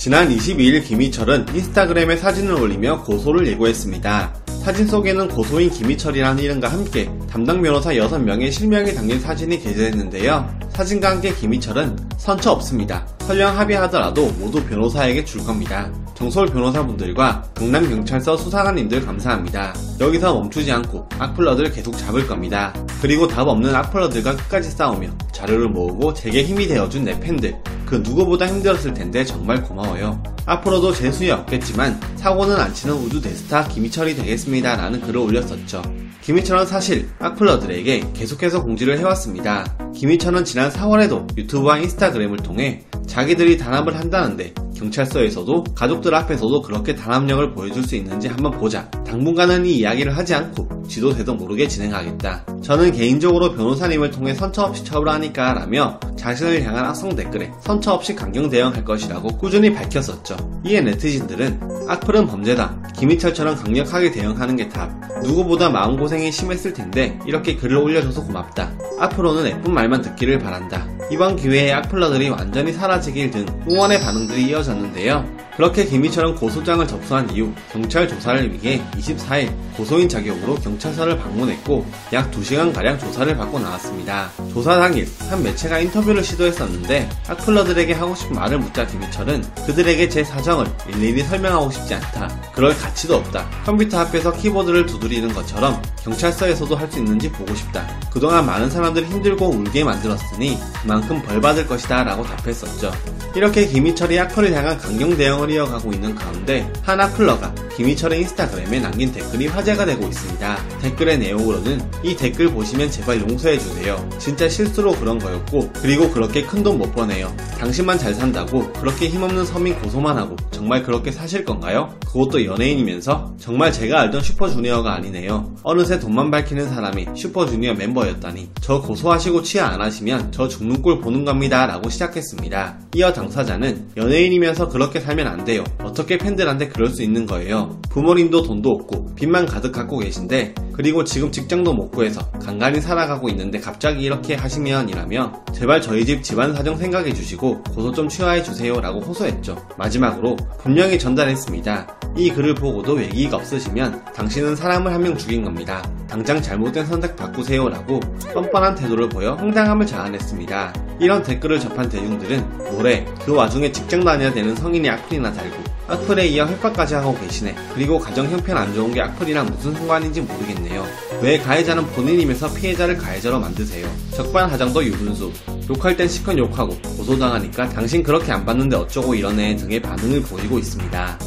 지난 22일 김희철은 인스타그램에 사진을 올리며 고소를 예고했습니다. 사진 속에는 고소인 김희철이라는 이름과 함께 담당 변호사 6명의 실명이 담긴 사진이 게재됐는데요. 사진과 함께 김희철은 선처 없습니다. 설령 합의하더라도 모두 변호사에게 줄 겁니다. 정솔 변호사분들과 강남경찰서 수사관님들 감사합니다. 여기서 멈추지 않고 악플러들 계속 잡을 겁니다. 그리고 답 없는 악플러들과 끝까지 싸우며 자료를 모으고 제게 힘이 되어준 내 팬들 그 누구보다 힘들었을 텐데 정말 고마워요. 앞으로도 제 수에 없겠지만 사고는 안 치는 우주 대스타 김희철이 되겠습니다. 라는 글을 올렸었죠. 김희철은 사실 악플러들에게 계속해서 공지를 해왔습니다. 김희철은 지난 4월에도 유튜브와 인스타그램을 통해 자기들이 단합을 한다는데 경찰서에서도 가족들 앞에서도 그렇게 단합력을 보여줄 수 있는지 한번 보자. 당분간은 이 이야기를 하지 않고 지도새도 모르게 진행하겠다. 저는 개인적으로 변호사님을 통해 선처 없이 처벌하니까 라며 자신을 향한 악성 댓글에 선처 없이 강경 대응할 것이라고 꾸준히 밝혔었죠. 이에 네티즌들은 악플은 범죄다. 김희철처럼 강력하게 대응하는 게 답. 누구보다 마음고생이 심했을 텐데 이렇게 글을 올려줘서 고맙다. 앞으로는 예쁜 말만 듣기를 바란다. 이번 기회에 악플러들이 완전히 사라지길 등 응원의 반응들이 이어졌는데요. 그렇게 김희철은 고소장을 접수한 이후 경찰 조사를 위해 24일 고소인 자격으로 경찰서를 방문했고 약 2시간가량 조사를 받고 나왔습니다. 조사 당일 한 매체가 인터뷰를 시도했었는데 악플러들에게 하고 싶은 말을 묻자 김희철은 그들에게 제 사정을 일일이 설명하고 싶지 않다. 그럴 가치도 없다. 컴퓨터 앞에서 키보드를 두드리는 것처럼 경찰서에서도 할 수 있는지 보고 싶다. 그동안 많은 사람들이 힘들고 울게 만들었으니 그만큼 벌 받을 것이다 라고 답했었죠. 이렇게 김희철이 악플을 향한 강경 대응 을 이어가고 있는 가운데 한 악플러가 김희철의 인스타그램에 남긴 댓글이 화제가 되고 있습니다. 댓글의 내용으로는 이 댓글 보시면 제발 용서해주세요. 진짜 실수로 그런 거였고 그리고 그렇게 큰 돈 못 버네요. 당신만 잘 산다고 그렇게 힘없는 서민 고소만 하고 정말 그렇게 사실 건가요? 그것도 연예인이면서 정말 제가 알던 슈퍼주니어가 아니네요. 어느새 돈만 밝히는 사람이 슈퍼주니어 멤버였다니 저 고소하시고 취하 안 하시면 저 죽는 꼴 보는 겁니다 라고 시작했습니다. 이어 당사자는 연예인이면서 그렇게 살면 안 돼요. 어떻게 팬들한테 그럴 수 있는 거예요. 부모님도 돈도 없고 빚만 가득 갖고 계신데 그리고 지금 직장도 못 구해서 간간히 살아가고 있는데 갑자기 이렇게 하시면 이라며 제발 저희 집 집안 사정 생각해 주시고 고소 좀 취하해 주세요 라고 호소했죠. 마지막으로 분명히 전달했습니다. 이 글을 보고도 외기가 없으시면 당신은 사람을 한 명 죽인 겁니다. 당장 잘못된 선택 바꾸세요 라고 뻔뻔한 태도를 보여 황당함을 자아냈습니다. 이런 댓글을 접한 대중들은 뭐래 그 와중에 직장 다녀야 되는 성인이 악플이나 달고 악플에 이어 협박까지 하고 계시네. 그리고 가정 형편 안 좋은 게 악플이랑 무슨 상관인지 모르겠네요. 왜 가해자는 본인이면서 피해자를 가해자로 만드세요? 적반하장도 유분수. 욕할 땐 시컷 욕하고 고소당하니까 당신 그렇게 안 받는데 어쩌고 이러네 등의 반응을 보이고 있습니다.